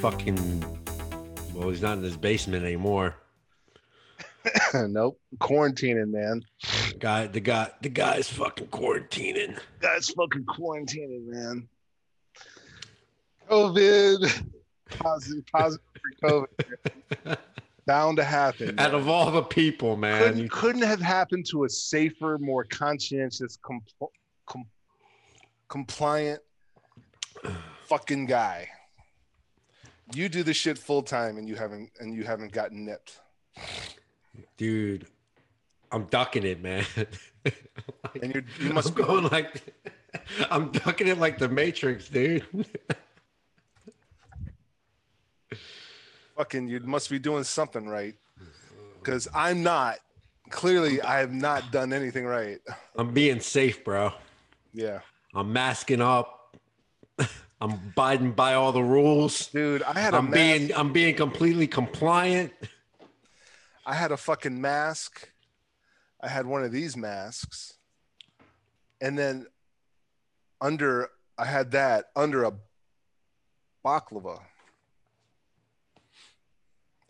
fucking. Well, he's not in his basement anymore. nope. Quarantining, man. Guy, the guy, the guy's fucking quarantining. Guy's fucking quarantining, man. COVID. Positive, positive for COVID. Bound to happen. Out of all the people, man, couldn't, you- couldn't have happened to a safer, more conscientious, compl- com- compliant fucking guy. You do the shit full time, and you haven't, and you haven't gotten nipped. dude, I'm ducking it, man. And you, you I'm must be going like, I'm ducking it like the Matrix, dude. fucking. You must be doing something right, because I'm not. Clearly, I have not done anything right. I'm being safe, bro. Yeah, I'm masking up. I'm abiding by all the rules. dude. I had a I'm mask. being I'm being completely compliant. I had a fucking mask. I had one of these masks. And then under I had that under a baklava.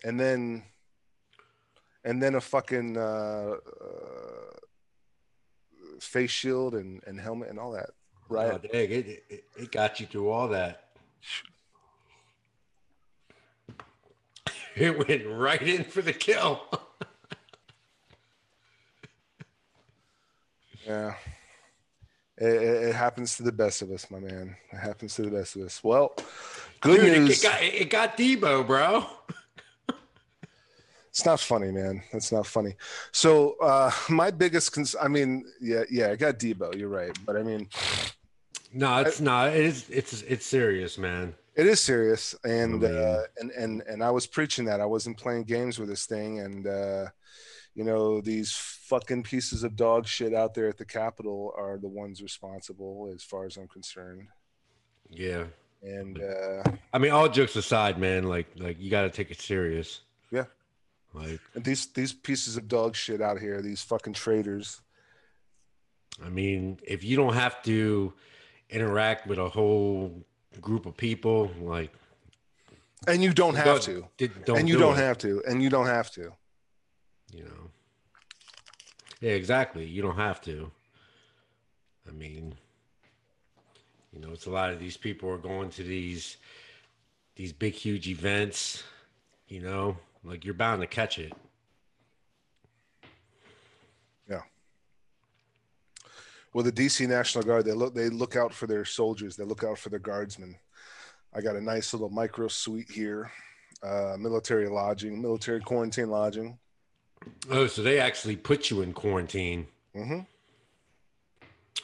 And then and then a fucking uh, uh, face shield and, and helmet and all that. Right. Oh, dang, it, it, it got you through all that. It went right in for the kill. Yeah. It, it, happens to the best of us, my man. It happens to the best of us. Well, good Dude, it, news. it got it got Debo, bro. It's not funny, man. That's not funny. So uh my biggest cons- I mean, yeah, yeah, I got Debo, you're right. But I mean, No, it's not. It's it's it's serious, man. it is serious and Oh, uh and and and I was preaching that. I wasn't playing games with this thing and uh you know, these fucking pieces of dog shit out there at the Capitol are the ones responsible as far as I'm concerned. Yeah. And uh I mean, all jokes aside, man, like like you got to take it serious. Yeah. Like, and these these pieces of dog shit out here, these fucking traitors. I mean, if you don't have to interact with a whole group of people, like, And you don't have to. don't and you do don't it, have to. And you don't have to. you know. Yeah, exactly. You don't have to. I mean, you know, it's a lot of these people are going to these these big huge events, you know, like you're bound to catch it. Well, the DC National Guard, they look they look out for their soldiers. They look out for their guardsmen. I got a nice little micro suite here, uh, military lodging, military quarantine lodging. Oh, so they actually put you in quarantine. hmm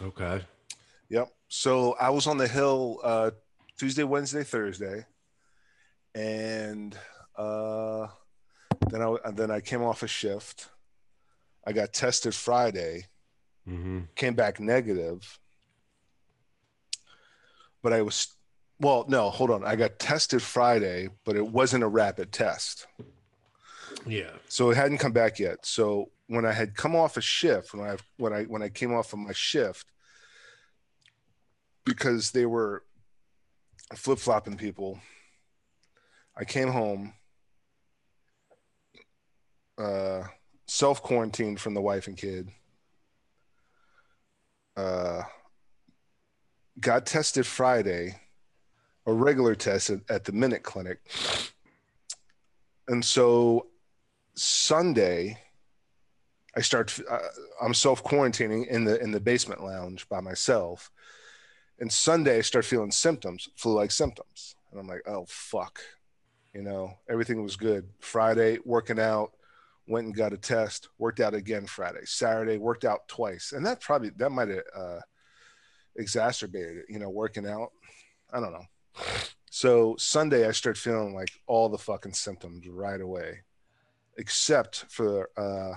Okay. Yep. So I was on the hill uh, Tuesday, Wednesday, Thursday, and uh, then I then I came off a shift. I got tested Friday. Mm-hmm. came back negative. But I was, well, no, hold on. I got tested Friday, but it wasn't a rapid test. Yeah. So it hadn't come back yet. So when I had come off a shift, when I when I when I came off of my shift, because they were flip flopping people, I came home, uh, self quarantined from the wife and kid. Uh, got tested Friday, a regular test at, at the Minute Clinic, and so Sunday, I start. Uh, I'm self quarantining in the in the basement lounge by myself, and Sunday I start feeling symptoms, flu like symptoms, and I'm like, oh fuck, you know, everything was good. Friday working out, went and got a test, worked out again Friday. Saturday worked out twice, and that probably that might have uh, exacerbated it. You know, working out. I don't know. So Sunday I started feeling like all the fucking symptoms right away except for uh,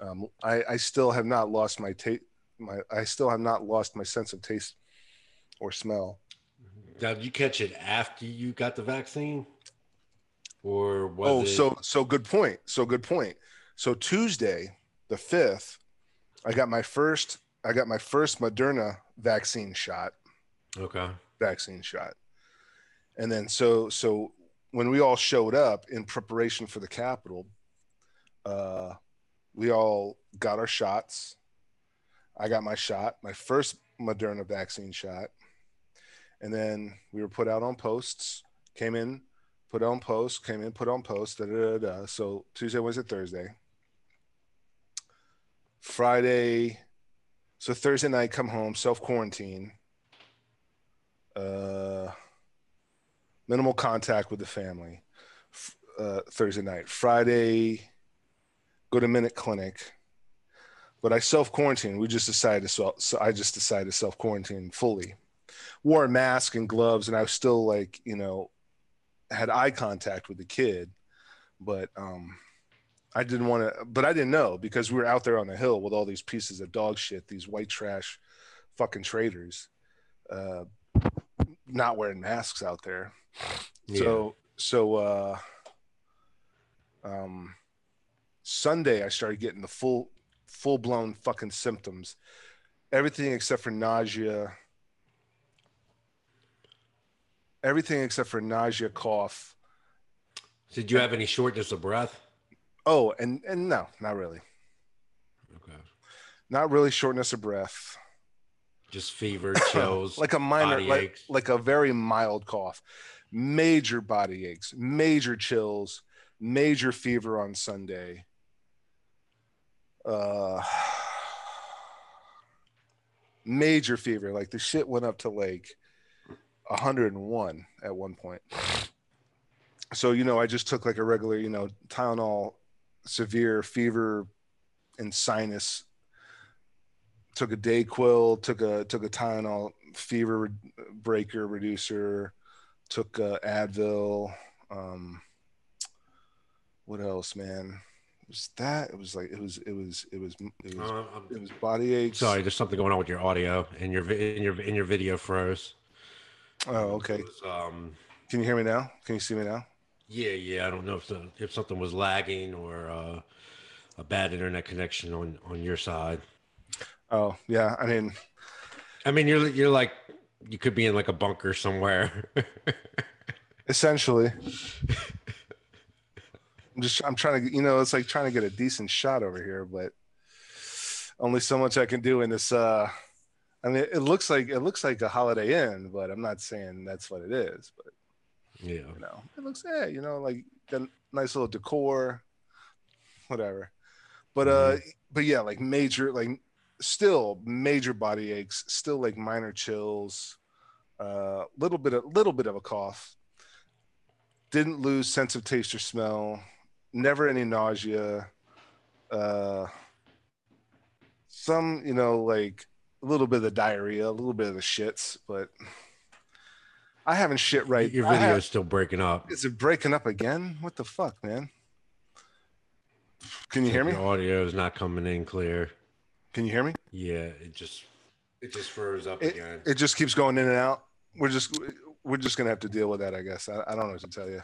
um, I, I still have not lost my taste. My I still have not lost my sense of taste or smell. Now, did you catch it after you got the vaccine, or was oh, it? so so good point. So good point. So Tuesday, the fifth, I got my first. I got my first Moderna vaccine shot. okay. Vaccine shot, And then so so when we all showed up in preparation for the Capitol, uh, we all got our shots. I got my shot, my first Moderna vaccine shot, and then we were put out on posts. Came in, put on post, Came in, put on post, Da, da, da, da. So Tuesday, Wednesday, Thursday. Friday, so Thursday night, come home, self quarantine. Uh, minimal contact with the family. Uh, Thursday night, Friday, go to Minute Clinic. But I self quarantine. We just decided to. So I just decided to self quarantine fully. Wore a mask and gloves, and I was still like, you know, had eye contact with the kid, but um, I didn't want to. But I didn't know because we were out there on the hill with all these pieces of dog shit, these white trash, fucking traitors, uh, not wearing masks out there. So so uh um Sunday I started getting the full full blown fucking symptoms. Everything except for nausea. Everything except for nausea, cough. Did you have any shortness of breath? Oh, and and no, not really. Okay. Not really shortness of breath. Just fever, chills, like a minor like, like a very mild cough. Major body aches, major chills, major fever on Sunday. Uh major fever. Like the shit went up to like 101 at one point. So, you know, I just took like a regular, you know, Tylenol, severe fever and sinus. Took a Dayquil, took a took a Tylenol fever breaker reducer, took uh, Advil. Um, what else, man? It was that? It was like it was it was it was it was Uh, it was body aches. sorry, there's something going on with your audio and your in your in your video froze. Oh, okay. Was, um, Can you hear me now? Can you see me now? yeah, yeah. I don't know if the, if something was lagging or uh, a bad internet connection on on your side. Oh, yeah. I mean, I mean, you're you're like you could be in like a bunker somewhere. essentially. I'm just I'm trying to you know it's like trying to get a decent shot over here, but only so much I can do in this. uh I mean, it looks like it looks like a Holiday Inn, but I'm not saying that's what it is. But yeah. you know, it looks yeah, you know, like got nice little decor, whatever. But uh, but yeah, like major, like still major body aches, still like minor chills, uh, little bit of little bit of a cough. Didn't lose sense of taste or smell. Never any nausea. Uh, some, you know, like a little bit of the diarrhea, a little bit of the shits, but I haven't shit right. Your video is still breaking up. is it breaking up again? What the fuck, man? Can you hear me? Your audio is not coming in clear. Can you hear me? Yeah, it just it just froze up It, again. it just keeps going in and out. We're just we're just gonna have to deal with that, I guess. I, I don't know what to tell you.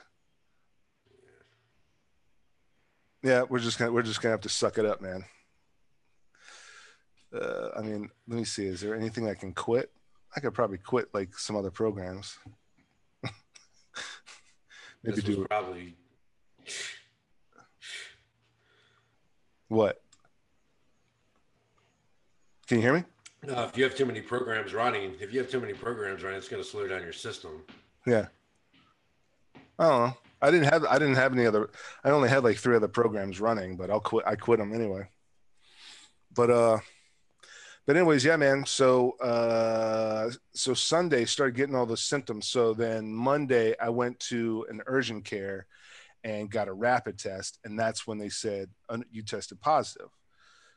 Yeah, we're just gonna we're just gonna have to suck it up, man. Uh, I mean, let me see. Is there anything I can quit? I could probably quit like some other programs. Maybe do probably what? Can you hear me? uh, if you have too many programs running. If you have too many programs running, it's going to slow down your system. Yeah. I don't know. I didn't have I didn't have any other I only had like three other programs running, but I'll quit I quit them anyway. But uh but anyways, yeah, man. So uh so Sunday started getting all the symptoms. So then Monday I went to an urgent care and got a rapid test and that's when they said you tested positive.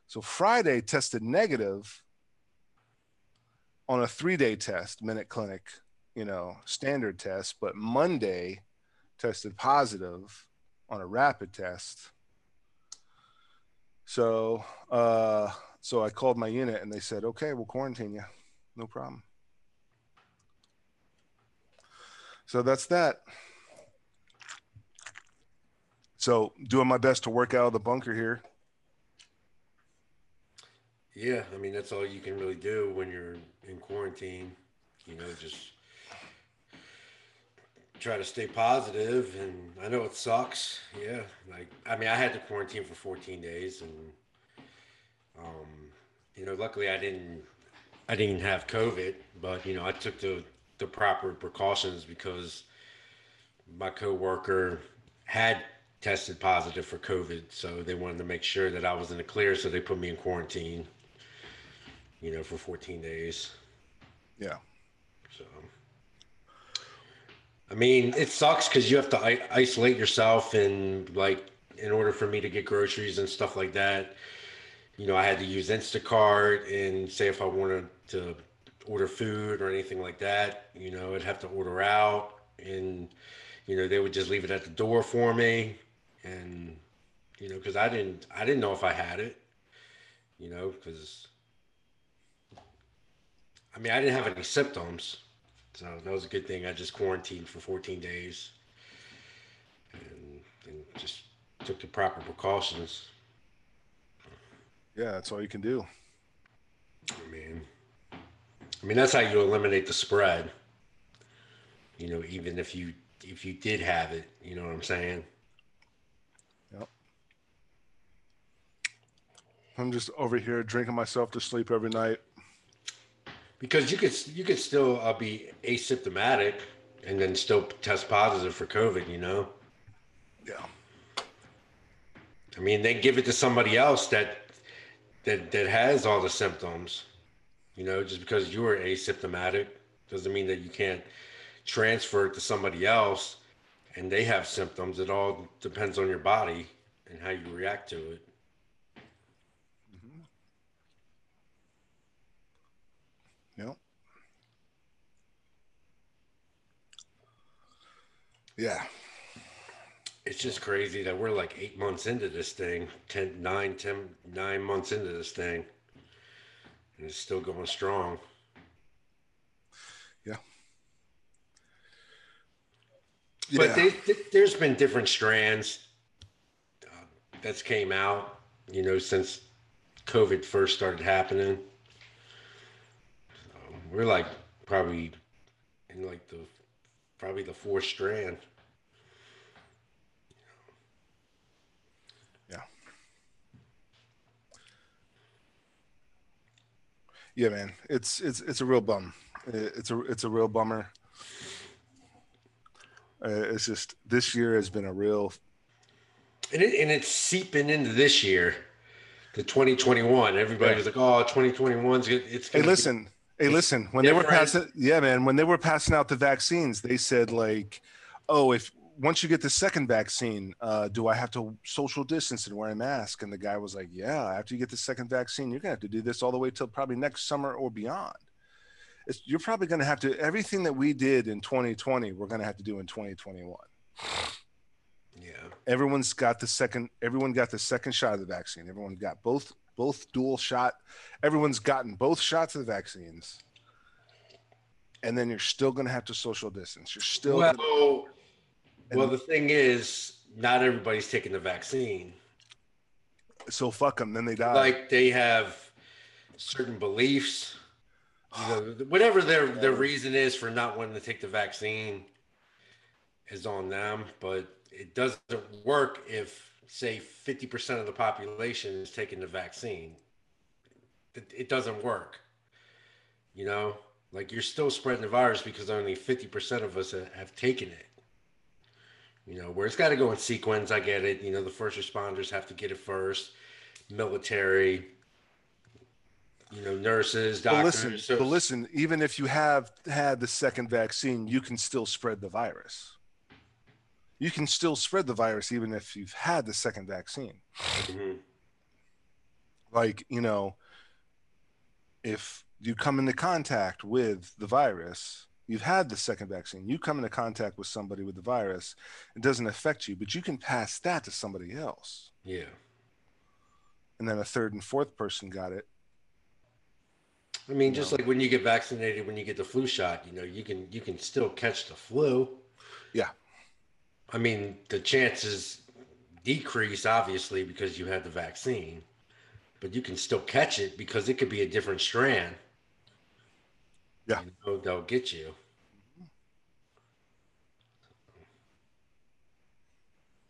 So Friday tested negative on a 3-day test, minute clinic you know, standard test, but Monday tested positive on a rapid test. So, uh, so I called my unit and they said, okay, we'll quarantine you. No problem. So that's that. So doing my best to work out of the bunker here. Yeah, I mean that's all you can really do when you're in quarantine. You know, just try to stay positive, and I know it sucks. Yeah, like I mean, I had to quarantine for 14 days, and um, you know, luckily I didn't, I didn't have COVID, but you know, I took the the proper precautions because my coworker had tested positive for COVID, so they wanted to make sure that I was in the clear, so they put me in quarantine. You know, for 14 days. Yeah. So, I mean, it sucks because you have to I- isolate yourself, and like, in order for me to get groceries and stuff like that, you know, I had to use Instacart, and say if I wanted to order food or anything like that, you know, I'd have to order out, and you know, they would just leave it at the door for me, and you know, because I didn't, I didn't know if I had it, you know, because I mean, I didn't have any symptoms, so that was a good thing. I just quarantined for 14 days, and, and just took the proper precautions. Yeah, that's all you can do. I mean, I mean that's how you eliminate the spread. You know, even if you if you did have it, you know what I'm saying. Yep. I'm just over here drinking myself to sleep every night. Because you could you could still uh, be asymptomatic and then still test positive for COVID. You know. Yeah. I mean, they give it to somebody else that that that has all the symptoms. You know, just because you are asymptomatic doesn't mean that you can't transfer it to somebody else and they have symptoms. It all depends on your body and how you react to it. Mm-hmm. Yep. Yeah. It's just crazy that we're like eight months into this thing, 10, nine, 10, nine months into this thing, and it's still going strong. Yeah. But Yeah. they, there's been different strands uh, that's came out, you know, since COVID first started happening. So we're like probably in like the probably the fourth strand. Yeah. Yeah, man. It's it's it's a real bum. It's a it's a real bummer. Uh, it's just this year has been a real And it, and it's seeping into this year, the 2021. Everybody Yeah. was like, "Oh, 2021's good. It's Hey, gonna be- listen. Hey, listen. When they were passing, yeah, man. When they were passing out the vaccines, they said like, "Oh, if once you get the second vaccine, uh, do I have to social distance and wear a mask?" And the guy was like, "Yeah. After you get the second vaccine, you're gonna have to do this all the way till probably next summer or beyond. It's, you're probably gonna have to everything that we did in 2020, we're gonna have to do in 2021. Yeah, Everyone's got the second. Everyone got the second shot of the vaccine. Everyone got both both dual shot. Everyone's gotten both shots of the vaccines. And then you're still going to have to social distance. You're still well, And- well, the thing is, not everybody's taking the vaccine. so fuck them. Then they die. Like they have certain beliefs. You know, whatever their their reason is for not wanting to take the vaccine is on them, but it doesn't work if say 50% of the population is taking the vaccine. It, it doesn't work. You know, like you're still spreading the virus because only 50% of us have taken it. You know, where it's got to go in sequence. I get it. You know, the first responders have to get it first, military, you know, nurses, but doctors. listen, so- but listen. Even if you have had the second vaccine, you can still spread the virus. You can still spread the virus even if you've had the second vaccine. Mhm. like you know if you come into contact with the virus you've had the second vaccine you come into contact with somebody with the virus it doesn't affect you but you can pass that to somebody else Yeah. and then a third and fourth person got it I mean, just like when you get vaccinated, when you get the flu shot, you know, you can you can still catch the flu. Yeah. I mean, the chances decrease obviously because you had the vaccine, but you can still catch it because it could be a different strand. Yeah. You know, they'll get you.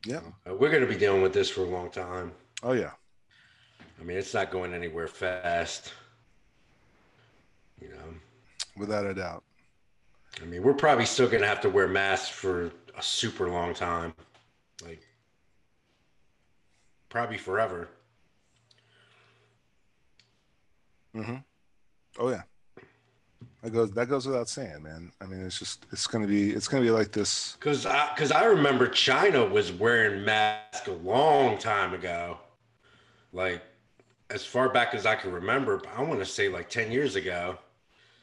Yeah. Uh, we're going to be dealing with this for a long time. Oh yeah. I mean, it's not going anywhere fast. You know, Without a doubt. I mean, we're probably still going to have to wear masks for a super long time. Like, probably forever. Mm-hmm. Oh yeah. That goes that goes without saying, man. I mean, it's just it's gonna be it's gonna be like this. Because I, cause I remember China was wearing masks a long time ago. Like, as far back as I can remember, I want to say like 10 years ago,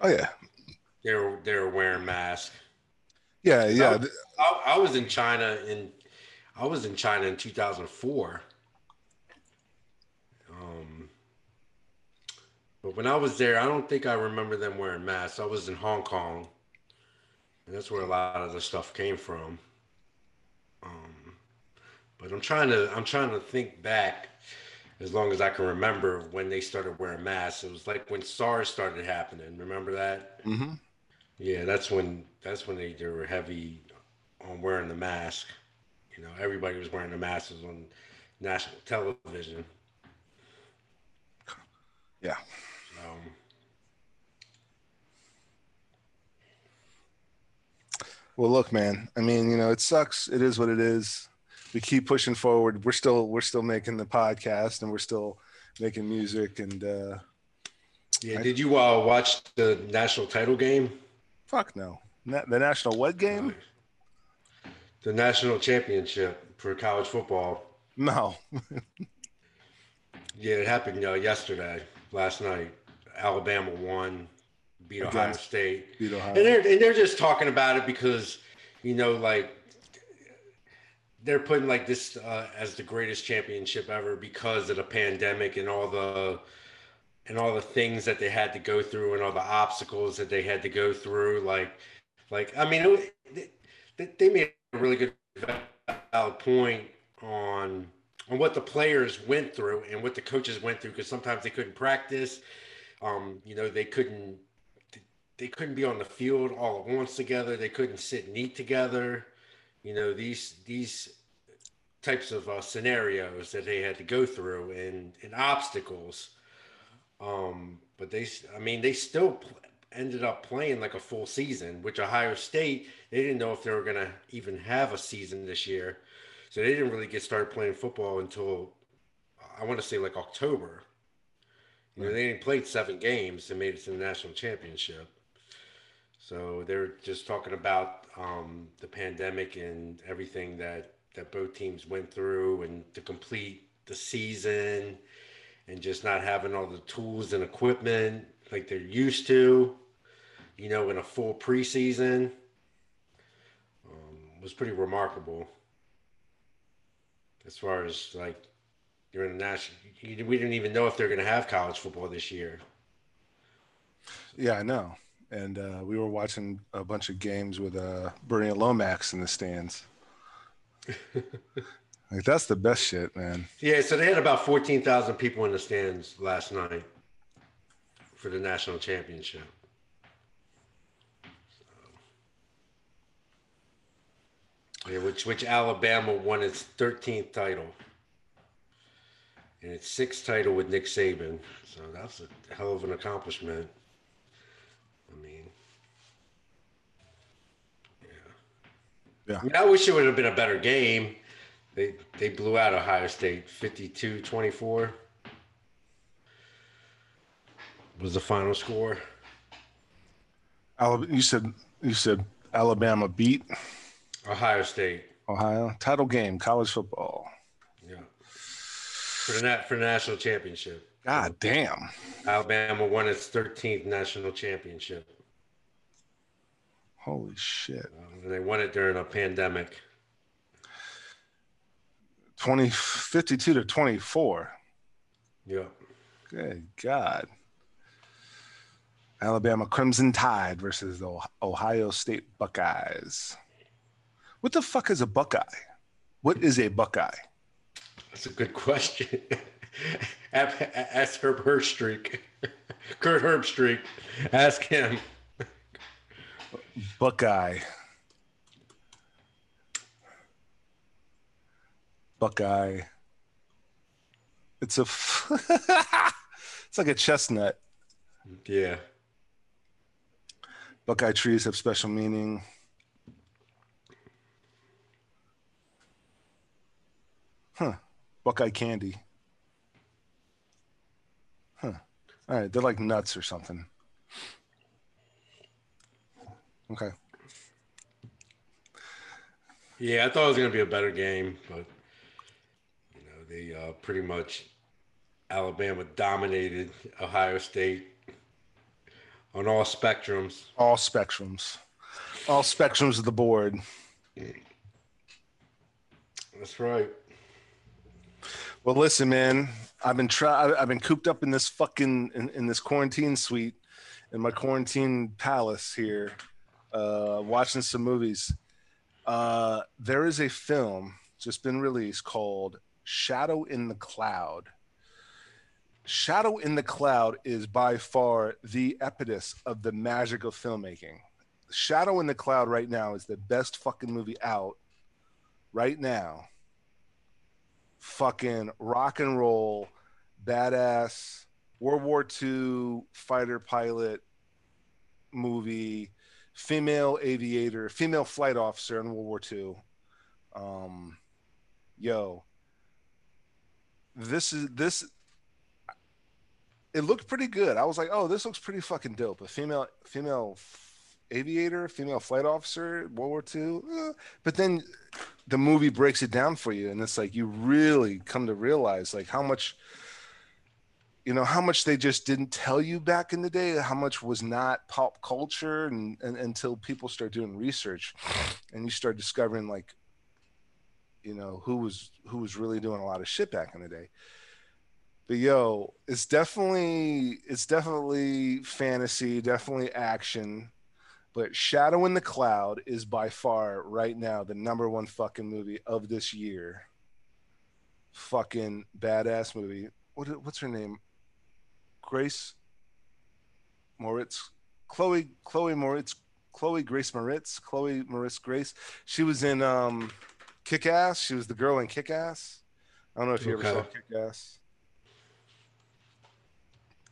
Oh yeah. they were, they were wearing masks. Yeah, yeah. Oh. I, I was in China in I was in China in 2004. Um, but when I was there, I don't think I remember them wearing masks. I was in Hong Kong, and that's where a lot of the stuff came from. Um, but I'm trying to I'm trying to think back as long as I can remember when they started wearing masks. It was like when SARS started happening. Remember that? Mm-hmm. Yeah, that's when that's when they, they were heavy on wearing the mask. You know, everybody was wearing the masks on national television. Yeah. Um, Well, look, man. I mean, you know, it sucks. It is what it is. We keep pushing forward. We're still we're still making the podcast and we're still making music and uh yeah, I- did you uh, watch the national title game? fuck no. Na- The national what game? The national championship for college football. No. Yeah, it happened uh, yesterday, last night. Alabama won, beat Ohio Against- State. Beat Ohio. and they're and they're just talking about it because you know like they're putting like this uh, as the greatest championship ever because of the pandemic and all the and all the things that they had to go through and all the obstacles that they had to go through like like i mean it, they, they made a really good valid point on on what the players went through and what the coaches went through because sometimes they couldn't practice um you know they couldn't they couldn't be on the field all at once together. They couldn't sit and eat together. You know these these types of uh, scenarios that they had to go through and and obstacles. Um, but they, I mean, they still pl- ended up playing like a full season. Which Ohio State, they didn't know if they were gonna even have a season this year, so they didn't really get started playing football until I want to say like October. You know, they only played seven games and made it to the national championship. So they're just talking about um, the pandemic and everything that that both teams went through, and to complete the season, and just not having all the tools and equipment like they're used to. You know, in a full preseason, um, was pretty remarkable. As far as like you're in national, we didn't even know if they're going to have college football this year. Yeah, I know. And uh, we were watching a bunch of games with uh, Bernie Lomax in the stands. like that's the best shit, man. Yeah, so they had about 14,000 people in the stands last night for the national championship. So, yeah, which which Alabama won its 13th title. And its sixth title with Nick Saban. So that's a hell of an accomplishment. I mean, yeah. Yeah. I, mean, I wish it would have been a better game. They they blew out Ohio State 52-24 was the final score. Alabama, you said you said Alabama beat Ohio State. Ohio. Title game, college football. Yeah. For the nat- for the national championship. God damn. Alabama won its 13th national championship. Holy shit. They won it during a pandemic. 20, 52 to 24. Yeah. Good God. Alabama Crimson Tide versus the Ohio State Buckeyes. What the fuck is a Buckeye? What is a Buckeye? That's a good question. Ask Herb Herstreak. Kirk Herbstreit. Ask him. Buckeye. Buckeye. It's a. f- it's like a chestnut. Yeah. Buckeye trees have special meaning. Huh. Buckeye candy. Huh. All right. They're like nuts or something. Okay. Yeah, I thought it was gonna be a better game, but you know they uh, pretty much Alabama dominated Ohio State on all spectrums. All spectrums. All spectrums of the board. That's right. Well, listen, man. I've been try. I've been cooped up in this fucking in, in this quarantine suite, in my quarantine palace here, uh, watching some movies. Uh, there is a film just been released called Shadow in the Cloud. Shadow in the Cloud is by far the epitome of the magic of filmmaking. Shadow in the Cloud right now is the best fucking movie out right now fucking rock and roll, badass World War II fighter pilot movie, female aviator, female flight officer in World War II. Um, yo, this is this. It looked pretty good. I was like, oh, this looks pretty fucking dope. A female female aviator, female flight officer, World War II. Eh. But then the movie breaks it down for you and it's like you really come to realize like how much you know how much they just didn't tell you back in the day how much was not pop culture and, and until people start doing research and you start discovering like you know who was who was really doing a lot of shit back in the day but yo it's definitely it's definitely fantasy definitely action but Shadow in the Cloud is by far right now the number one fucking movie of this year. Fucking badass movie. What what's her name? Grace Moretz. Chloe Chloe Moretz. Chloe Grace Moretz. Chloe Moretz Grace. She was in um Kick Ass. She was the girl in Kick Ass. I don't know if you Okay. ever saw Kick Ass.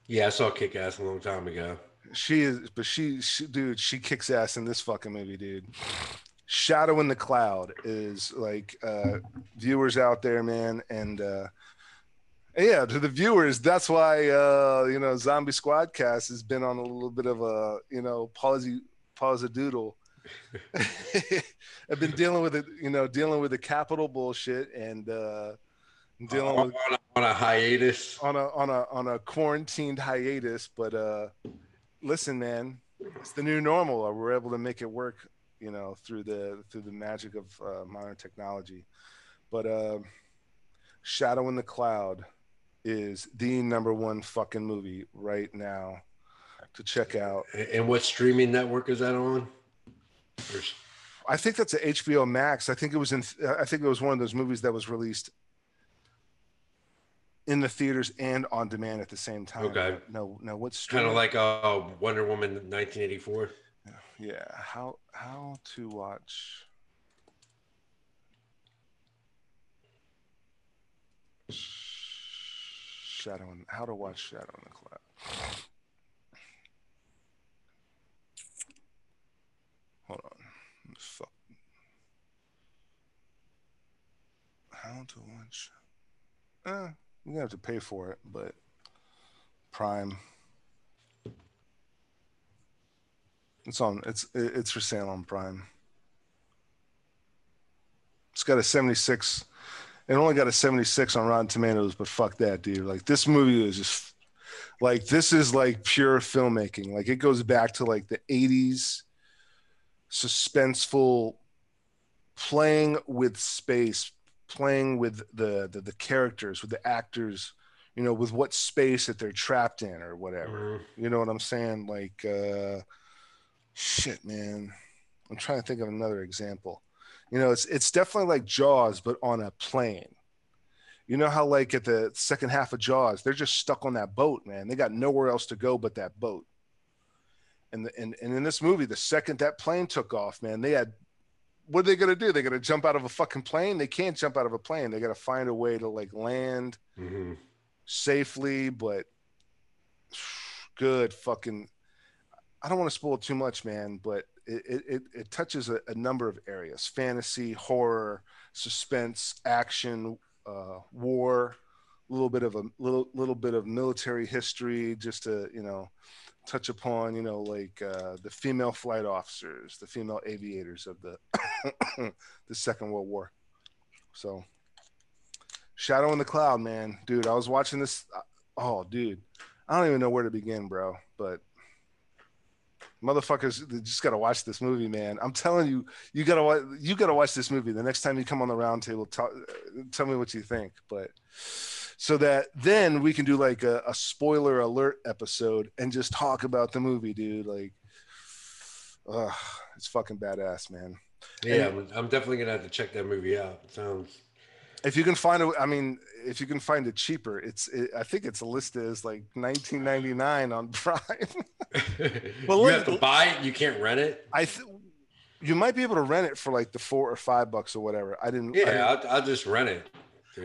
Yeah, I saw Kick Ass a long time ago. She is, but she, she, dude, she kicks ass in this fucking movie, dude. Shadow in the Cloud is like uh viewers out there, man, and uh yeah, to the viewers, that's why uh you know Zombie Squadcast has been on a little bit of a you know pause pause a doodle. I've been dealing with it, you know, dealing with the Capitol bullshit and uh dealing on, with on a, on a hiatus. on a on a on a quarantined hiatus but uh listen man it's the new normal we're able to make it work you know through the through the magic of uh, modern technology but uh shadow in the cloud is the number one fucking movie right now to check out And what streaming network is that on? Or s- i think that's a hbo max i think it was in i think it was one of those movies that was released in the theaters and on demand at the same time Okay. no no what's kind of like uh, Wonder Woman 1984. Yeah, how how to watch Shadow in, how to watch Shadow in the Cloud. Hold on. Fuck. How to watch? Eh, gonna have to pay for it, but Prime. It's on. It's it's for sale on Prime. It's got a 76. It only got a 76 on Rotten Tomatoes, but fuck that, dude. Like this movie is just like this is like pure filmmaking. Like it goes back to like the 80s suspenseful playing with space, playing with the the, the characters, with the actors, you know, with what space that they're trapped in or whatever. Mhm. You know what I'm saying? Like, uh, shit, man. I'm trying to think of another example. You know, it's it's definitely like Jaws, but on a plane. You know how like at the second half of Jaws, they're just stuck on that boat, man. They got nowhere else to go but that boat. And the, and and in this movie, the second that plane took off, man, they had what are they gonna do? They're gonna jump out of a fucking plane? They can't jump out of a plane. They gotta find a way to like land hmm safely, but good fucking. I don't want to spoil too much, man, but it it, it, touches a, a number of areas: fantasy, horror, suspense, action, uh, war, a little bit of a little little bit of military history, just to you know touch upon you know like uh, the female flight officers, the female aviators of the the Second World War. So, Shadow in the Cloud, man, dude. I was watching this. Oh, dude, I don't even know where to begin, bro. But motherfuckers, just gotta watch this movie, man. I'm telling you, you gotta wa- you gotta watch this movie. The next time you come on the round table, tell, tell me what you think. But so that then we can do like a, a spoiler alert episode and just talk about the movie, dude. Like, uh, it's fucking badass, man. Yeah, I'm, I'm definitely gonna have to check that movie out. It sounds. If you can find it, I mean, if you can find it cheaper, it's it, I think it's listed as like 19.99 on Prime. Well, you look- have to buy it. You can't rent it. I th- you might be able to rent it for like the four or five bucks or whatever. I didn't. I didn't, Yeah, I'll, I'll just rent it.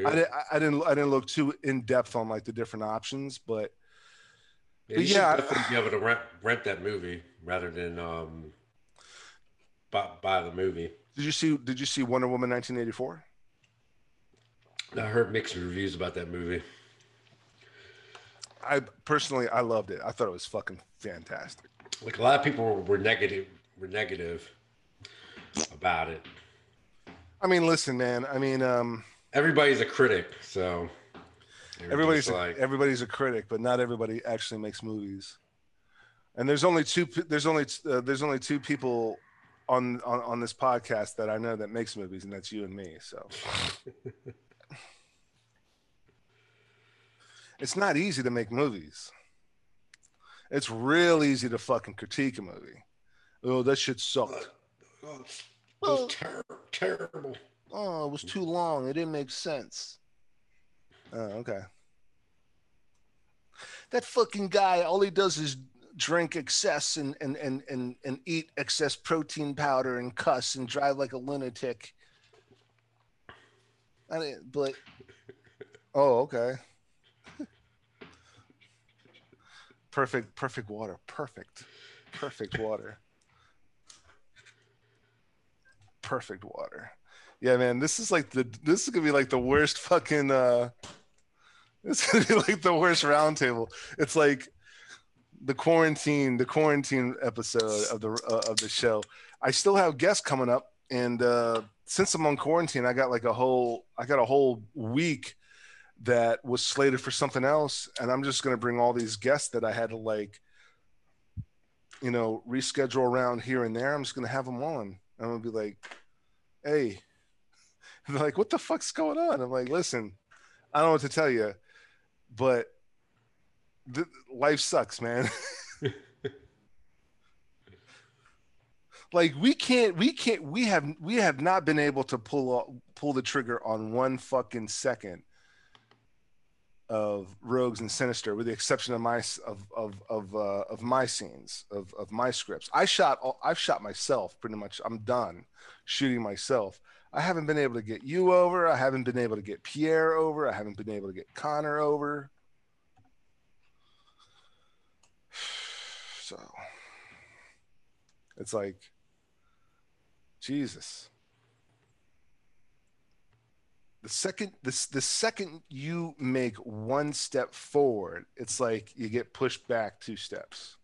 I didn't. I didn't. I didn't look too in depth on like the different options, but Yeah, you But should yeah, I- definitely be able to rent rent that movie rather than um buy, buy the movie. did you see? Did you see Wonder Woman 1984? I heard mixed reviews about that movie. I personally, I loved it. I thought it was fucking fantastic. Like a lot of people were, negative were negative about it. I mean, listen, man. I mean, um, Everybody's a critic, so everybody's like everybody's a critic, but not everybody actually makes movies. And there's only two. There's only uh, there's only two people on, on on this podcast that I know that makes movies, and that's you and me. So it's not easy to make movies. It's real easy to fucking critique a movie. Oh, that shit sucked. oh, it's- it was ter- terrible. Oh, it was too long. It didn't make sense. Oh, okay. That fucking guy, all he does is drink excess and and and and, and eat excess protein powder and cuss and drive like a lunatic. I didn't, but oh, okay. Perfect, perfect water. Perfect, perfect water. Perfect water. Yeah, man, this is like the this is gonna be like the worst fucking uh it's gonna be like the worst roundtable. It's like the quarantine, the quarantine episode of the uh, of the show. I still have guests coming up, and uh since I'm on quarantine, I got like a whole I got a whole week that was slated for something else, and I'm just gonna bring all these guests that I had to like, you know, reschedule around here and there. I'm just gonna have them on. I'm gonna be like, hey, they're like, what the fuck's going on? I'm like, listen, I don't know what to tell you, but th- life sucks, man. like we can't, we can't, we have, we have not been able to pull pull the trigger on one fucking second of rogues and sinister with the exception of my of of of uh, of my scenes of of my scripts. I shot all, i've shot myself pretty much. I'm done shooting myself. I haven't been able to get you over. I haven't been able to get pierre over. I haven't been able to get connor over. So it's like jesus the second this the second you make one step forward it's like you get pushed back two steps.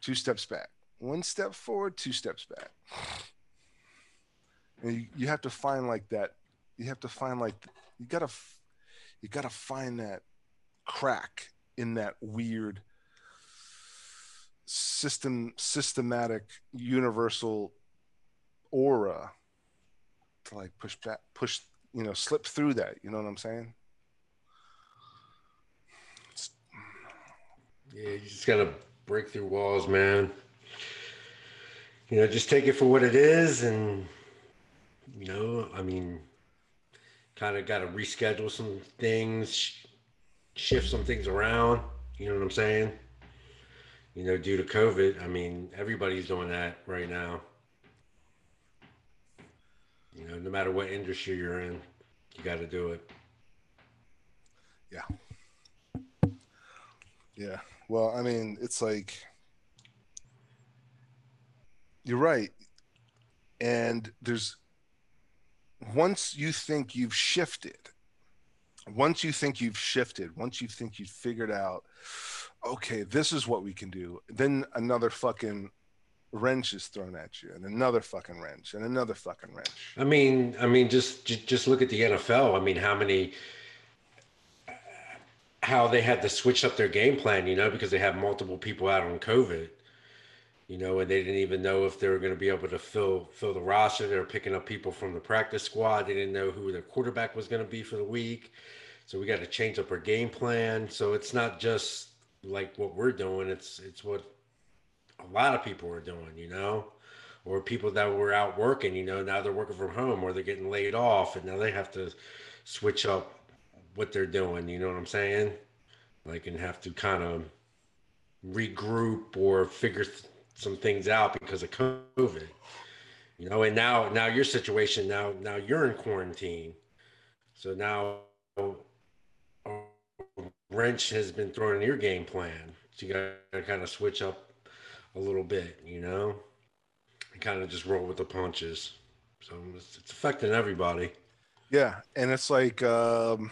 Two steps back. One step forward two steps back. And you, you have to find like that you have to find like you gotta you gotta find that crack in that weird system systematic universal aura to like push back push you know slip through that you know what i'm saying Yeah, you just gotta break through walls, man. You know, just take it for what it is, and you know, I mean, kind of got to reschedule some things, shift some things around. You know what I'm saying? You know, due to COVID, I mean, everybody's doing that right now. No matter what industry you're in, you got to do it. Yeah. Yeah. Well, I mean, it's like you're right. And there's once you think you've shifted, once you think you've shifted, once you think you've figured out, okay, this is what we can do, then another fucking wrench is thrown at you and another fucking wrench and another fucking wrench. I mean, I mean, just just, look at the NFL. I mean, how many how they had to switch up their game plan, you know, because they have multiple people out on COVID, you know, and they didn't even know if they were going to be able to fill fill the roster. They were picking up people from the practice squad. They didn't know who their quarterback was going to be for the week, so we got to change up our game plan. So it's not just like what we're doing; it's it's what a lot of people are doing, you know, or people that were out working, you know, now they're working from home or they're getting laid off, and now they have to switch up what they're doing. You know what I'm saying? Like, and have to kind of regroup or figure th- some things out because of COVID. You know, and now now your situation now now you're in quarantine, so now a wrench has been thrown in your game plan. So you got to kind of switch up a little bit. You know, and kind of just roll with the punches. So it's, it's affecting everybody. Yeah, and it's like. um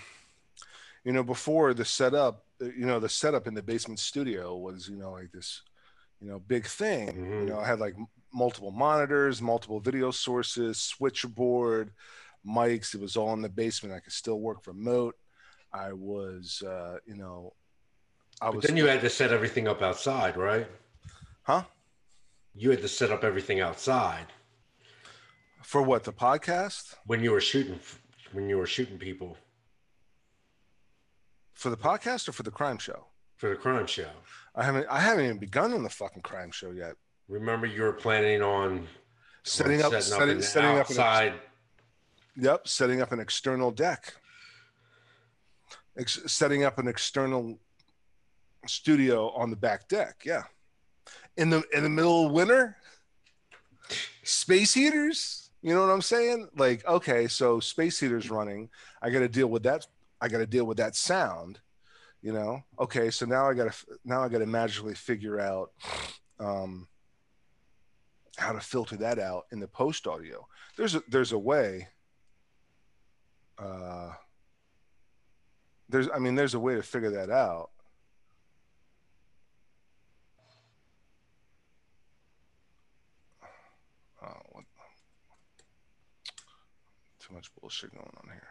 you know, before the setup, you know, the setup in the basement studio was, you know, like this, you know, big thing. Mm-hmm. You know, I had like m- multiple monitors, multiple video sources, switchboard, mics. It was all in the basement. I could still work remote. I was, uh, you know, I But was. then you had to set everything up outside, right? Huh? You had to set up everything outside For what the podcast? when you were shooting when you were shooting people For the podcast or for the crime show? for the crime show. I haven't. I haven't even begun on the fucking crime show yet. Remember, you were planning on Setting on up, setting, an setting up an ex- outside. Yep, setting up an external deck. Ex- setting up an external studio on the back deck. Yeah, in the in the middle of winter, space heaters. You know what I'm saying? Like, okay, so space heaters running. I got to deal with that. I got to deal with that sound. You know? Okay, so now I got to now I got to magically figure out um, how to filter that out in the post audio. There's a there's a way uh, there's i mean there's a way to figure that out too much bullshit going on here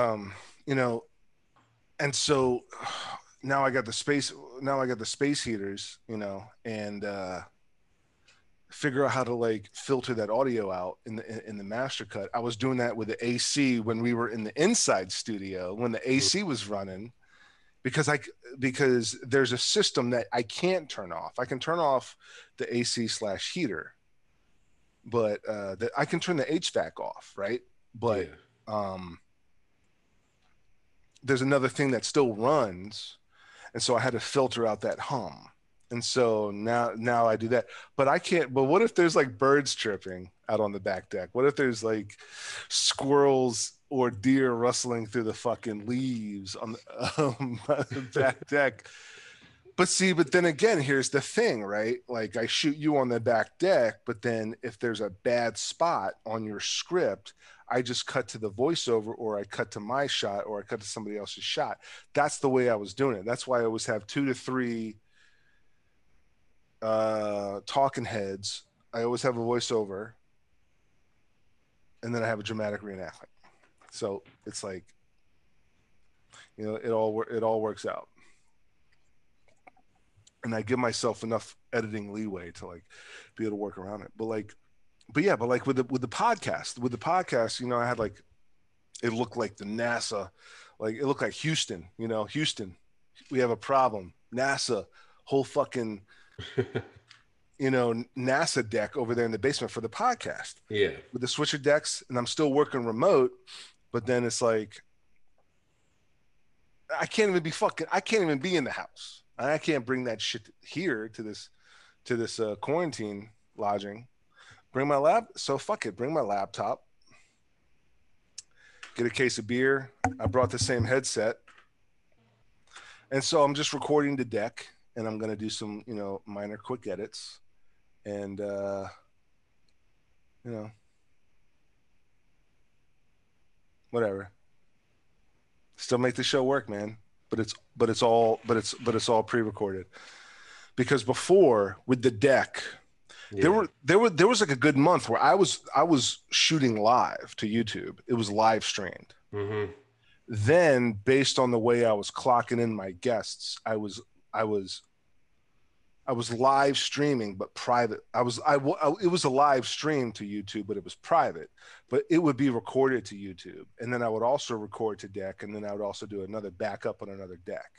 um you know and so now i got the space now i got the space heaters you know and uh figure out how to like filter that audio out in the in the master cut. I was doing that with the AC when we were in the inside studio when the AC was running because I because there's a system that I can't turn off. I can turn off the AC slash heater, but uh, that I can turn the HVAC off, right? But Yeah. um, there's another thing that still runs, and so I had to filter out that hum. And so now now I do that. But I can't but what if there's like birds chirping out on the back deck? What if there's like squirrels or deer rustling through the fucking leaves on the, um, the back deck? But see, but then again, here's the thing, right? Like I shoot you on the back deck, but then if there's a bad spot on your script, I just cut to the voiceover or I cut to my shot or I cut to somebody else's shot. That's the way I was doing it. That's why I always have two to three uh talking heads. I always have a voiceover and then I have a dramatic reenactment. So it's like you know, it all it all works out. And I give myself enough editing leeway to like be able to work around it. But like but yeah, but like with the with the podcast, with the podcast, you know, I had like it looked like the NASA, like it looked like Houston, you know, Houston, we have a problem. NASA, whole fucking you know, NASA deck over there in the basement for the podcast Yeah. with the switcher decks, and I'm still working remote, but then it's like I can't even be fucking I can't even be in the house. I can't bring that shit here to this to this uh, quarantine lodging. Bring my lap. So fuck it. Bring my laptop. Get a case of beer. I brought the same headset. And so I'm just recording the deck and I'm to do some, you know, minor quick edits and, uh, you know, whatever. Still make the show work, man. But it's, but it's all, but it's, but it's all pre-recorded because before with the deck, yeah. there were there were there was like a good month where I was I was shooting live to YouTube. It was live streamed. Mm-hmm. Then, based on the way I was clocking in my guests, I was I was I was live streaming, but private. I was I, I it was a live stream to YouTube, but it was private. But it would be recorded to YouTube, and then I would also record to deck, and then I would also do another backup on another deck.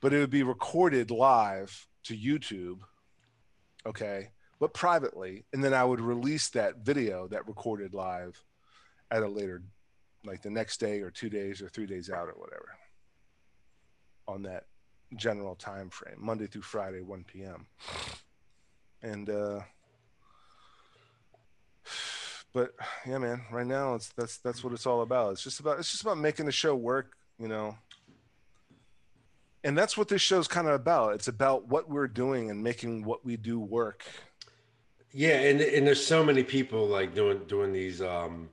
But it would be recorded live to YouTube, okay, but privately, and then I would release that video that recorded live at a later, like the next day or two days or three days out or whatever, on that general time frame, Monday through Friday, 1 p.m. And uh but yeah, man, right now it's that's that's what it's all about. It's just about it's just about making the show work, you know. And that's what this show's kind of about. It's about what we're doing and making what we do work. Yeah, and and there's so many people like doing doing these um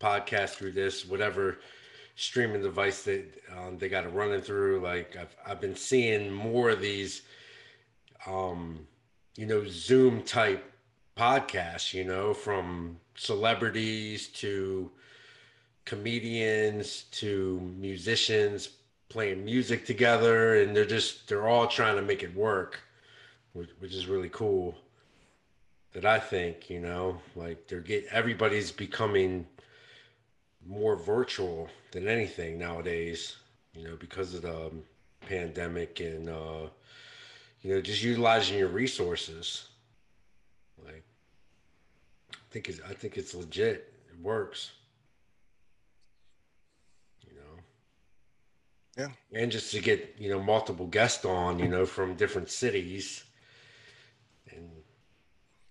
podcasts through this, whatever streaming device that um, they got it running through. Like I've I've been seeing more of these, um, you know, Zoom type podcasts. You know, from celebrities to comedians to musicians playing music together, and they're just they're all trying to make it work, which, which is really cool. That I think, you know, like they're get everybody's becoming more virtual than anything nowadays, you know, because of the pandemic and, uh, you know, just utilizing your resources. Like, I think it's, I think it's legit. It works. You know. Yeah. And just to get, you know, multiple guests on, you know, from different cities. And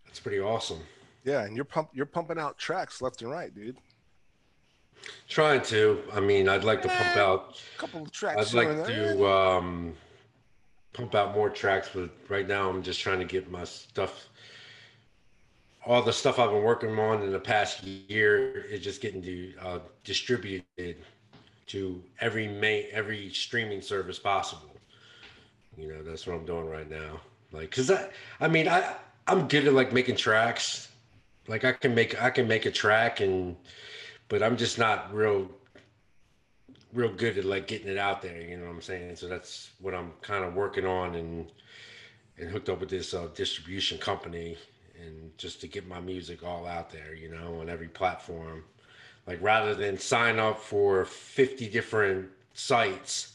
that's pretty awesome. Yeah, and you're pump you're pumping out tracks left and right, dude. Trying to. I mean, I'd like to pump out a couple of tracks. I'd like to um, pump out more tracks, but right now I'm just trying to get my stuff. All the stuff I've been working on in the past year is just getting to, uh, distributed to every main every streaming service possible. You know, that's what I'm doing right now. Like, cause I, I mean, I I'm good at like making tracks. Like I can make I can make a track and but I'm just not real real good at like getting it out there, you know what I'm saying? So that's what I'm kind of working on and and hooked up with this uh, distribution company and just to get my music all out there, you know, on every platform. Like rather than sign up for 50 different sites,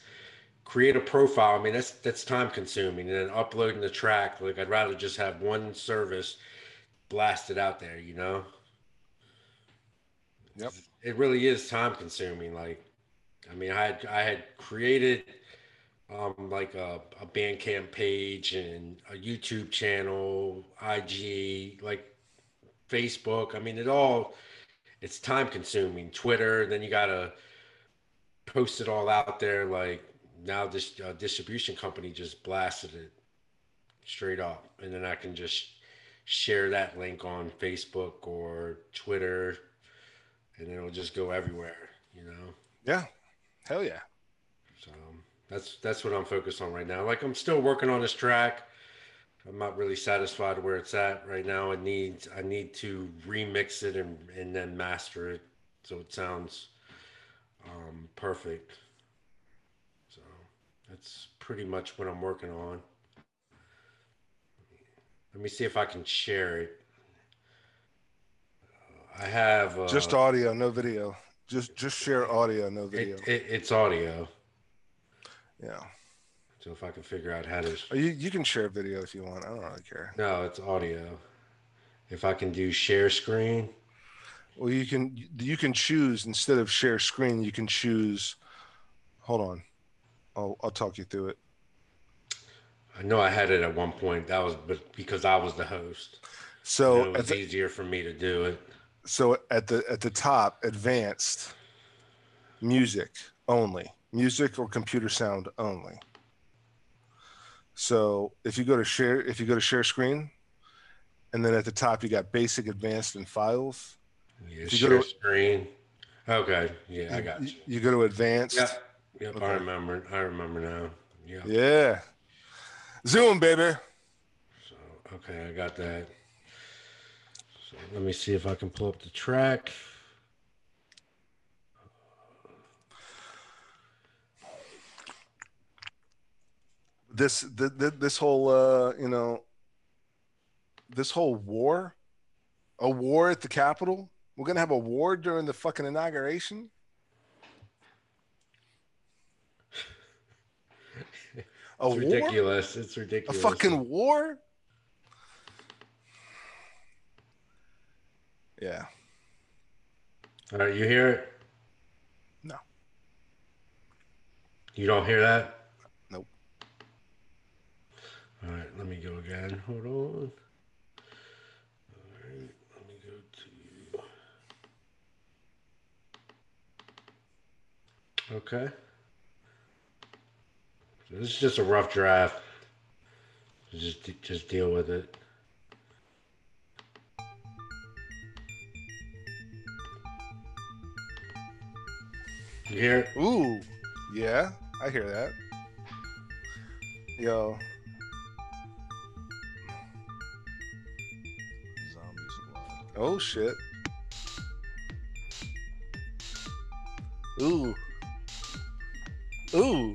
create a profile. I mean, that's that's time consuming and then uploading the track. Like I'd rather just have one service blasted out there, you know? Yep. It really is time consuming. Like, I mean, I had I had created um, like a, a Bandcamp page and a YouTube channel, IG, like Facebook. I mean, it all it's time consuming. Twitter, then you gotta post it all out there. Like now, this uh, distribution company just blasted it straight up, and then I can just share that link on Facebook or Twitter and it'll just go everywhere, you know. Yeah, hell yeah. So that's that's what I'm focused on right now. Like I'm still working on this track. I'm not really satisfied where it's at right now. I need I need to remix it and and then master it so it sounds um, perfect. So that's pretty much what I'm working on. Let me see if I can share it. I have uh, just audio, no video. Just just share audio, no video. It, it, it's audio. Yeah. So if I can figure out how to, oh, you you can share video if you want. I don't really care. No, it's audio. If I can do share screen. Well, you can you can choose instead of share screen. You can choose. Hold on, I'll I'll talk you through it. I know I had it at one point. That was but because I was the host. So it was the, easier for me to do it. So at the at the top, advanced music only, music or computer sound only. So if you go to share, if you go to share screen, and then at the top you got basic, advanced, and files. Yeah, If you go to- screen. Okay, yeah, I got You, you. you go to advanced. Yep, yep, Okay. I remember. I remember now. Yeah. Yeah. Zoom, baby. So okay, I got that. So let me see if I can pull up the track. This th- th- this whole uh, you know this whole war, a war at the Capitol. We're gonna have a war during the fucking inauguration. A It's war? ridiculous. It's A fucking war? Yeah. All right, you hear it? No. You don't hear that? Nope. All right, let me go again. Hold on. All right, let me go to. Okay. So this is just a rough draft. Just just deal with it. You hear it? Ooh. Yeah, I hear that. Yo. Zombie Squad. Oh shit. Ooh. Ooh.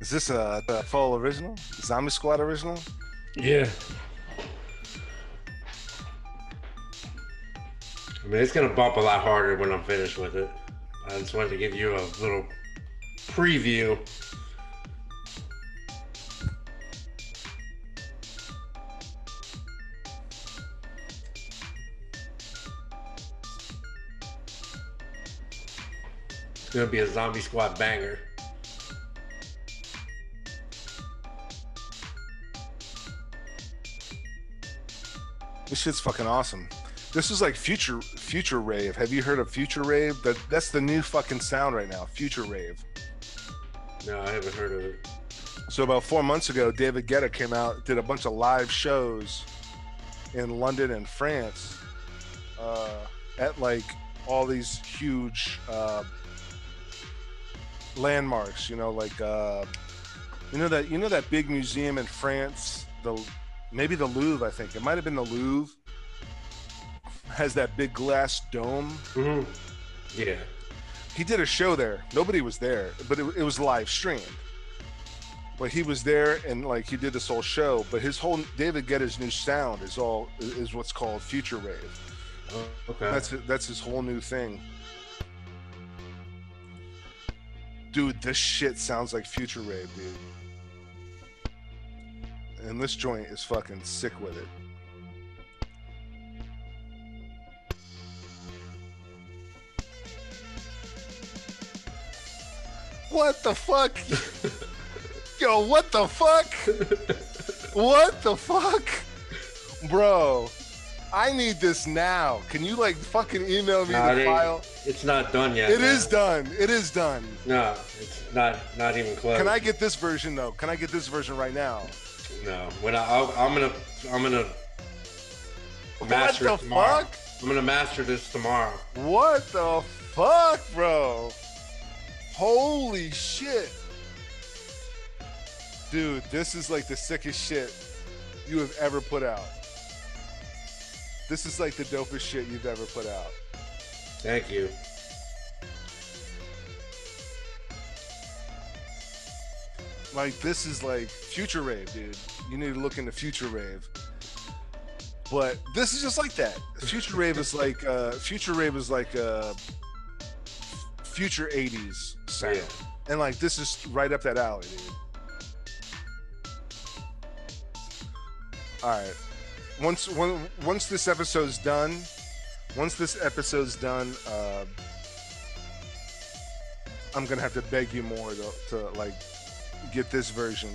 Is this uh, a, a fall original? Zombie Squad original? Yeah. I mean, it's gonna bump a lot harder when I'm finished with it. I just wanted to give you a little preview. It's gonna be a zombie squad banger. This shit's fucking awesome. This is like future future rave. Have you heard of future rave? That that's the new fucking sound right now. Future rave. No, I haven't heard of it. So about four months ago, David Guetta came out, did a bunch of live shows in London and France uh, at like all these huge uh, landmarks. You know, like uh, you know that you know that big museum in France, the maybe the Louvre. I think it might have been the Louvre. Has that big glass dome. hmm Yeah. he did a show there. Nobody was there, but it, it was live streamed. But he was there and like he did this whole show. But his whole David Guetta's new sound is all is what's called future rave. Oh, okay. That's that's his whole new thing. Dude, this shit sounds like future rave, dude. And this joint is fucking sick with it. What the fuck? Yo, what the fuck? what the fuck? Bro, I need this now. Can you like fucking email me Nah, the it file? It's not done yet. It man. is done. It is done. No, it's not. Not even close. Can I get this version though? Can I get this version right now? No. When I, I'll, I'm gonna, I'm gonna master what the tomorrow. fuck? I'm gonna master this tomorrow. What the fuck, bro? Holy shit. Dude, this is like the sickest shit you have ever put out. This is like the dopest shit you've ever put out. Thank you. Like this is like future rave, dude. You need to look into future rave. But this is just like that. Future rave is like uh future rave is like uh future 80s sound. Yeah. And like this is right up that alley, dude. All right. Once once this episode's done, once this episode's done, uh, I'm gonna have to beg you more to, to like get this version.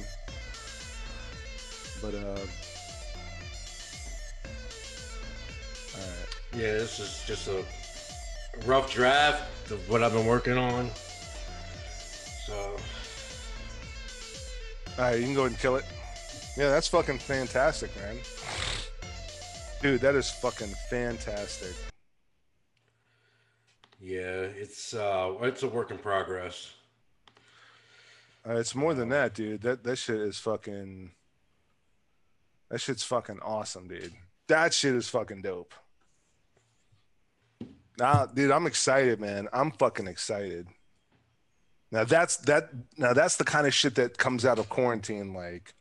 But uh, all right. Yeah, this is just a rough draft of what I've been working on. So, All right, you can go ahead and kill it. Yeah, that's fucking fantastic, man. Dude, that is fucking fantastic. yeah, it's uh, it's a work in progress. Uh, it's more than that, dude. That that shit is fucking. That shit's fucking awesome, dude. That shit is fucking dope. Nah, dude, I'm excited, man. I'm fucking excited. Now that's that. Now that's the kind of shit that comes out of quarantine. Like,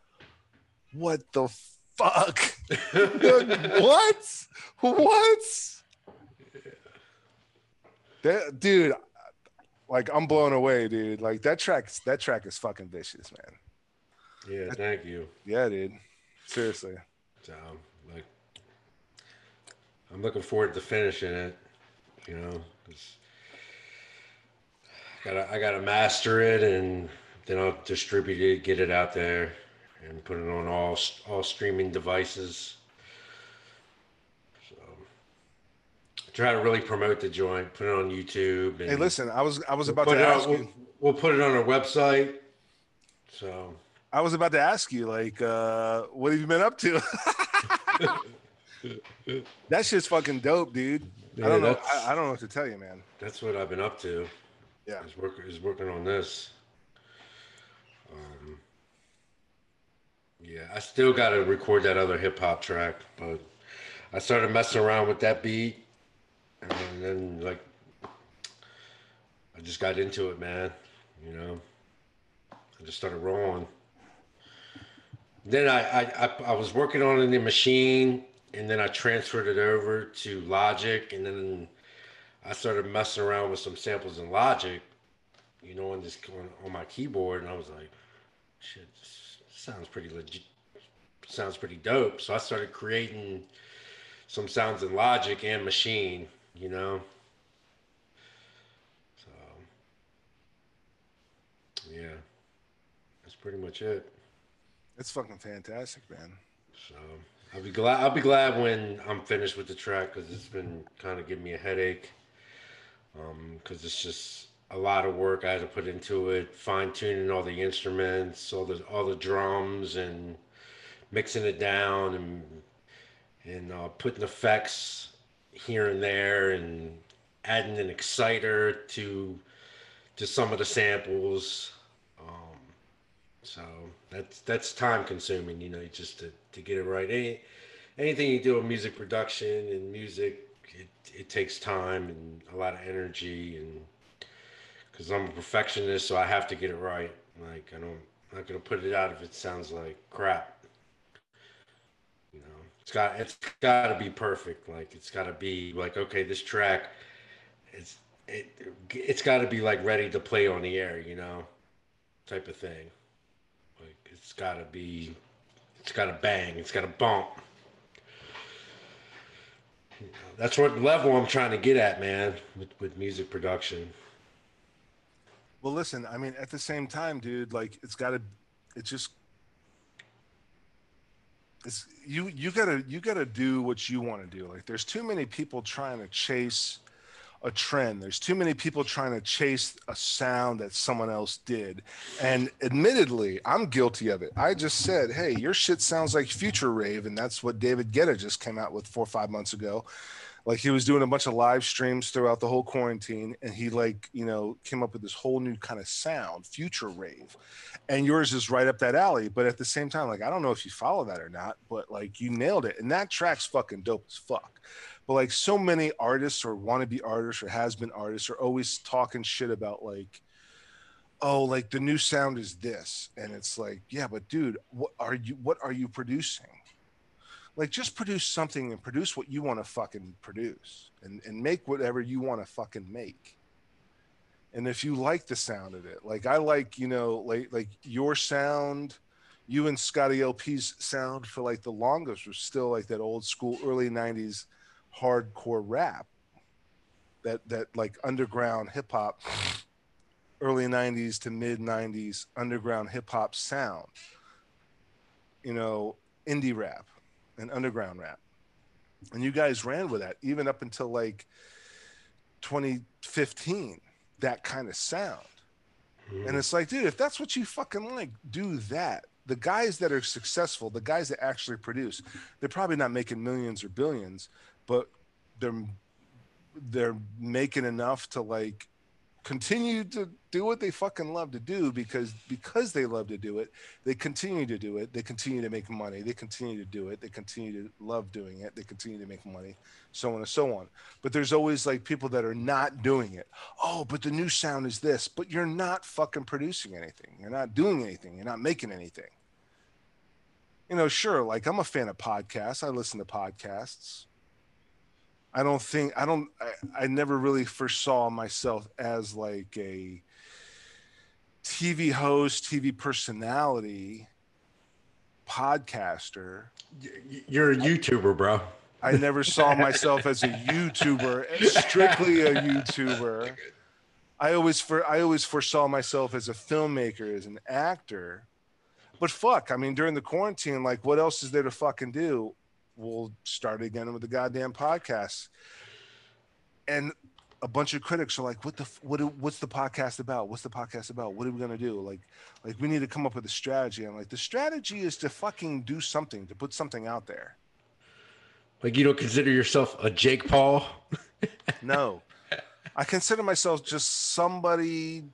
what the fuck? what? What? That dude, like I'm blown away, dude. Like that track, that track is fucking vicious, man. Yeah, thank you. Yeah, dude. Seriously. So, like, I'm looking forward to finishing it. You know, 'cause I gotta I gotta master it, and then I'll distribute it, get it out there, and put it on all all streaming devices. So, try to really promote the joint, put it on YouTube. And Hey, listen, I was I was we'll about to ask on, we'll, you. we'll put it on our website. So. I was about to ask you, like, uh, what have you been up to? that shit's fucking dope, dude. I don't know. I, I don't know what to tell you, man. That's what I've been up to. Yeah. Is work is working on this. Um, yeah, I still got to record that other hip hop track, but I started messing around with that beat, and then like I just got into it, man. You know, I just started rolling. Then I I, I, I was working on it in the machine, and then I transferred it over to Logic, and then I started messing around with some samples in Logic, you know, on this on, on my keyboard, and I was like, "Shit, this sounds pretty legit. Sounds pretty dope." So I started creating some sounds in Logic and Machine, you know. So yeah, that's pretty much it. It's fucking fantastic, man. So I'll be glad. I'll be glad when I'm finished with the track because it's been kind of giving me a headache. Um, because it's just a lot of work I had to put into it, fine tuning all the instruments, all the all the drums, and mixing it down, and and uh, putting effects here and there, and adding an exciter to to some of the samples. Um, so that's that's time consuming, you know, just to, to get it right. Any anything you do with music production and music, it, it takes time and a lot of energy and because I'm a perfectionist, so I have to get it right. Like I don't I'm not gonna put it out if it sounds like crap. You know, it's got it's got to be perfect. Like it's got to be like okay, this track, it's it it's got to be like ready to play on the air. You know, type of thing. It's got to be, it's got to bang, it's got to bump. That's what level I'm trying to get at, man, with, with music production. Well, listen, I mean, at the same time, dude, like it's got to, it's just, it's you. You gotta, you gotta do what you want to do. Like, there's too many people trying to chase a trend. There's too many people trying to chase a sound that someone else did. And admittedly, I'm guilty of it. I just said, "Hey, your shit sounds like future rave," and that's what David Guetta just came out with four or five months ago like he was doing a bunch of live streams throughout the whole quarantine and he like you know came up with this whole new kind of sound future rave. And yours is right up that alley but at the same time like i don't know if you follow that or not but like you nailed it. And that track's fucking dope as fuck. But like so many artists or wannabe artists or has been artists are always talking shit about like oh like the new sound is this. And it's like yeah but dude what are you what are you producing like just produce something and produce what you want to fucking produce and, and make whatever you want to fucking make. And if you like the sound of it like i like you know like like your sound you and scotty lp's sound for like the longest was still like that old school early 90s hardcore rap that that like underground hip hop early 90s to mid 90s underground hip hop sound you know indie rap and underground rap. And you guys ran with that even up until like 2015 that kind of sound. Mm-hmm. And it's like dude if that's what you fucking like do that. The guys that are successful the guys that actually produce they're probably not making millions or billions but they're they're making enough to like continue to do what they fucking love to do because because they love to do it they continue to do it they continue to make money they continue to do it they continue to love doing it they continue to make money so on and so on. But there's always like people that are not doing it. Oh but the new sound is this but you're not fucking producing anything. You're not doing anything. You're not making anything. You know sure like i'm a fan of podcasts. I listen to podcasts I don't think I don't I, I never really foresaw myself as like a TV host, TV personality, podcaster. You're a YouTuber, bro. I never saw myself as a YouTuber, strictly a YouTuber. I always for I always foresaw myself as a filmmaker, as an actor. But fuck, I mean, during the quarantine, like, what else is there to fucking do? We'll start again with the goddamn podcast. And a bunch of critics are like, "What the what? What's the podcast about? What's the podcast about? What are we gonna do? Like, like we need to come up with a strategy." I'm like, the strategy is to fucking do something, to put something out there. Like you don't consider yourself a Jake Paul? no, I consider myself just somebody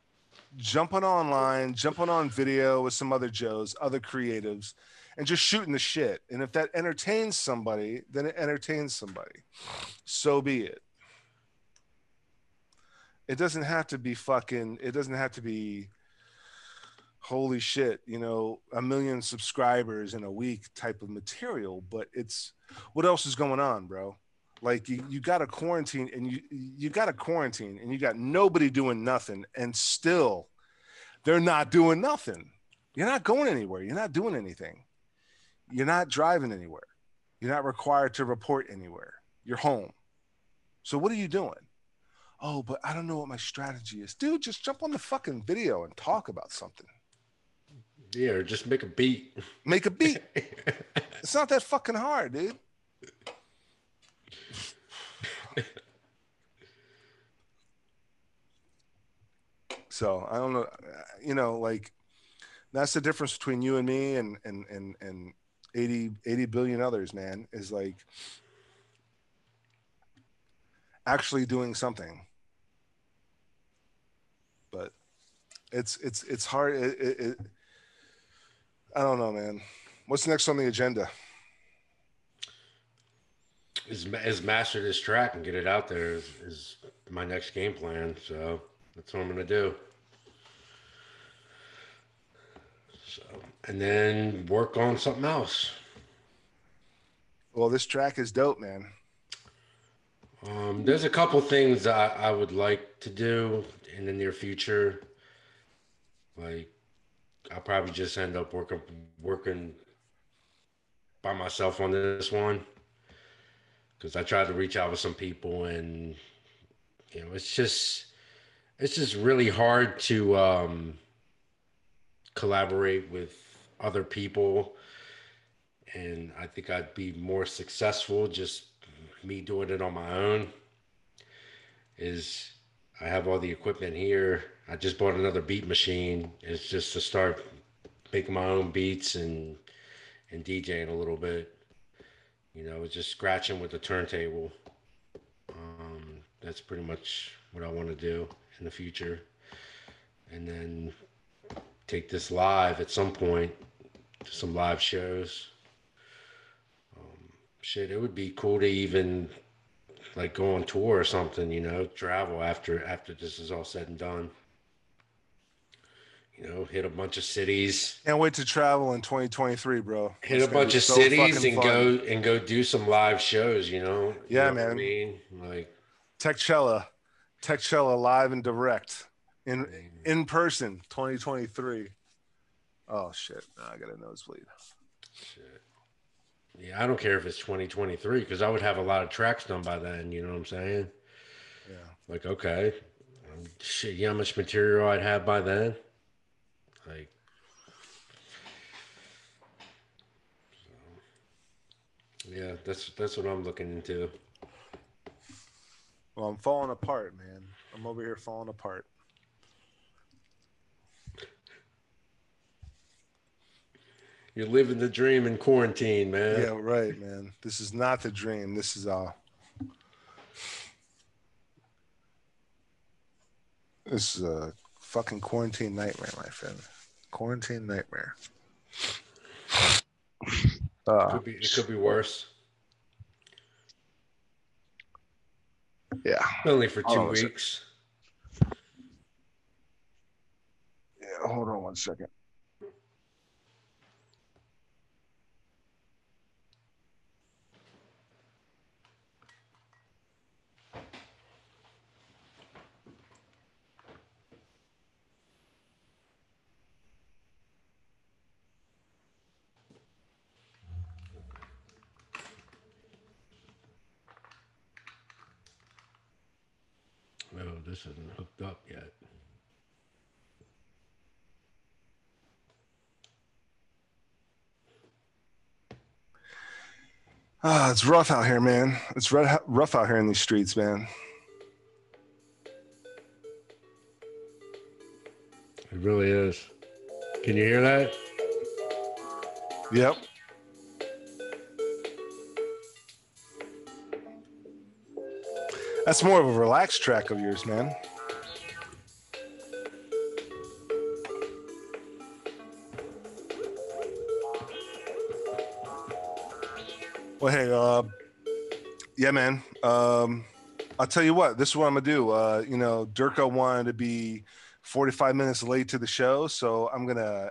jumping online, jumping on video with some other Joes, other creatives, and just shooting the shit. And if that entertains somebody, then it entertains somebody. So be it. It doesn't have to be fucking, it doesn't have to be holy shit, you know, a million subscribers in a week type of material, but it's what else is going on, bro? Like you, you got a quarantine and you you got a quarantine and you got nobody doing nothing and still they're not doing nothing. You're not going anywhere. You're not doing anything. You're not driving anywhere. You're not required to report anywhere. You're home. So what are you doing? Oh, but I don't know what my strategy is. Dude, just jump on the fucking video and talk about something. Yeah, or just make a beat. Make a beat. it's not that fucking hard, dude. so I don't know, you know, like that's the difference between you and me and and and and 80, 80 billion others, man, is like actually doing something. But it's it's it's hard. It, it, it, I don't know, man. What's next on the agenda? Is is master this track and get it out there is, is my next game plan. So that's what I'm gonna do. So, and then work on something else. Well, this track is dope, man. Um, there's a couple things I, I would like to do in the near future. Like, I'll probably just end up working working by myself on this one because I tried to reach out with some people, and you know, it's just it's just really hard to um, collaborate with other people. And i think i'd be more successful just me doing it on my own is i have all the equipment here. I just bought another beat machine. It's just to start making my own beats and and djing a little bit. You know just scratching with the turntable. Um, that's pretty much what i want to do in the future. And then take this live at some point to some live shows. Um, shit, it would be cool to even like go on tour or something, you know, travel after after this is all said and done. You know, hit a bunch of cities. Can't wait to travel in 2023, bro. Hit it's a bunch of so cities and fun. go and go do some live shows. You know. Yeah, you know I mean, like Techchella, Techchella live and direct in in person 2023 oh shit i got a nosebleed shit yeah i don't care if it's 2023 because i would have a lot of tracks done by then you know what i'm saying yeah like okay um, shit you know how much material i'd have by then like Yeah, that's that's what I'm looking into. Well, I'm falling apart, man. I'm over here falling apart. You're living the dream in quarantine, man. Yeah, right, man. This is not the dream. This is uh This is a fucking quarantine nightmare, my friend. Quarantine nightmare. Uh, Could be, it could be worse. yeah. Only for two Hold on a sec. weeks. Yeah, hold on one second. No, this isn't hooked up yet. Ah, it's rough out here, man. It's rough out here in these streets, man. It really is. Can you hear that? Yep. That's more of a relaxed track of yours, man. Well, hey, uh, yeah, man. Um, I'll tell you what. This is what I'm gonna do. Uh, you know, Durko wanted to be 45 minutes late to the show, so I'm gonna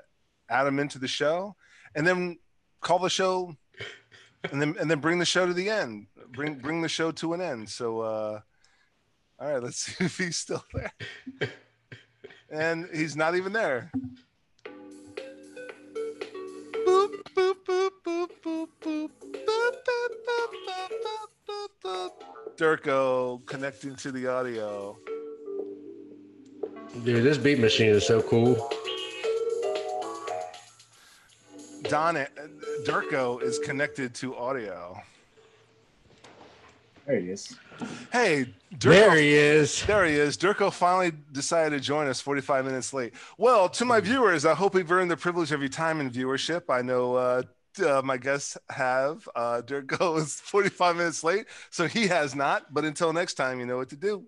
add him into the show, and then call the show, and then and then bring the show to the end. Bring bring the show to an end. So, uh, all right, let's see if he's still there. And he's not even there. Durko connecting to the audio. Dude, this beat machine is so cool. Don Durko is connected to audio. There he is. Hey, Durko. There he is. There he is. Durko finally decided to join us 45 minutes late. Well, to my viewers, I hope we've earned the privilege of your time and viewership. I know uh, uh, my guests have. Uh, Durko is 45 minutes late, so he has not. But until next time, you know what to do.